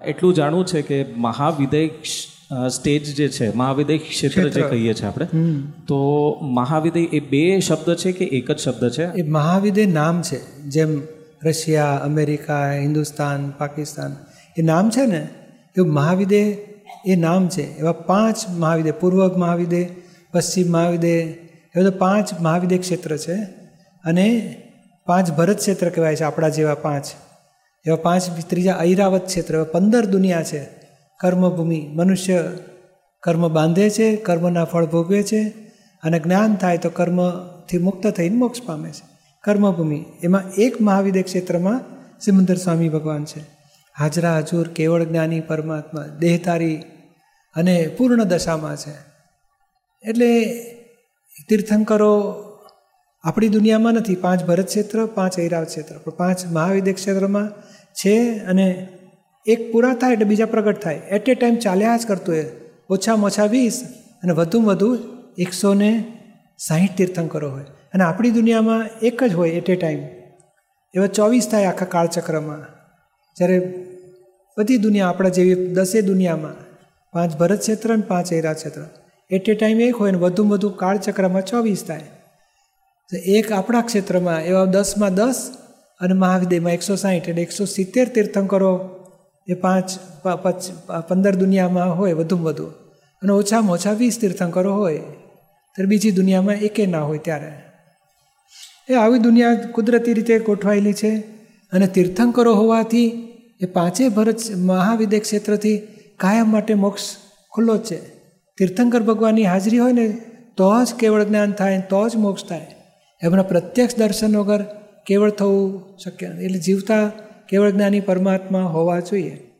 એટલું જાણવું છે કે મહાવિદય સ્ટેજ જે છે મહાવિદય ક્ષેત્ર જે કહીએ છીએ આપણે તો મહાવિદય એ બે શબ્દ છે કે એક જ શબ્દ છે? એ મહાવિદય નામ છે. જેમ રશિયા અમેરિકા હિન્દુસ્તાન પાકિસ્તાન એ નામ છે ને એવું મહાવિદય એ નામ છે. એવા પાંચ મહાવિદય પૂર્વ મહાવિદય પશ્ચિમ મહાવિદય એ બધા પાંચ મહાવિદય ક્ષેત્ર છે. અને પાંચ ભરત ક્ષેત્ર કહેવાય છે આપણા જેવા પાંચ. એવા પાંચ ત્રીજા ઐરાવત ક્ષેત્ર એવા પંદર દુનિયા છે. કર્મભૂમિ મનુષ્ય કર્મ બાંધે છે, કર્મના ફળ ભોગવે છે અને જ્ઞાન થાય તો કર્મથી મુક્ત થઈને મોક્ષ પામે છે. કર્મભૂમિ એમાં એક મહાવિદ્ય ક્ષેત્રમાં સિમંદર સ્વામી ભગવાન છે. હાજરા, હજુર, કેવળ જ્ઞાની, પરમાત્મા દેહતારી અને પૂર્ણ દશામાં છે. એટલે તીર્થંકરો આપણી દુનિયામાં નથી, પાંચ ભરત ક્ષેત્ર, પાંચ ઐરાવત ક્ષેત્ર. પણ પાંચ મહાવિદ્ય ક્ષેત્રમાં છે અને એક પૂરા થાય એટલે બીજા પ્રગટ થાય. એટ એ ટાઈમ ચાલ્યા જ કરતું એ. ઓછામાં ઓછા વીસ અને વધુમાં વધુ એકસો ને સાહીઠ તીર્થંકરો હોય. અને આપણી દુનિયામાં એક જ હોય એટ એ ટાઈમ એવા ચોવીસ થાય આખા કાળચક્રમાં. જ્યારે બધી દુનિયા આપણા જેવી દસે દુનિયામાં પાંચ ભરત ક્ષેત્ર અને પાંચ ઐરા ક્ષેત્ર. એટ એ ટાઈમ એક હોય ને વધુમાં વધુ કાળચક્રમાં ચોવીસ થાય. એક આપણા ક્ષેત્રમાં, એવા દસમાં દસ અને મહાવિદયમાં એકસો સાહીઠ એટલે એકસો સિત્તેર તીર્થંકરો એ પાંચ પંદર દુનિયામાં હોય, વધુમાં વધુ. અને ઓછામાં ઓછા વીસ તીર્થંકરો હોય, ત્યારે બીજી દુનિયામાં એકે ના હોય ત્યારે. એ આવી દુનિયા કુદરતી રીતે ગોઠવાયેલી છે અને તીર્થંકરો હોવાથી એ પાંચેય ભરત મહાવિદ્ય ક્ષેત્રથી કાયમ માટે મોક્ષ ખુલ્લો છે. તીર્થંકર ભગવાનની હાજરી હોય ને, તો જ કેવળ જ્ઞાન થાય તો જ મોક્ષ થાય. એમના પ્રત્યક્ષ દર્શન વગર કેવળ થવું શક્ય એટલે જીવતા કેવળ જ્ઞાની પરમાત્મા હોવા જોઈએ.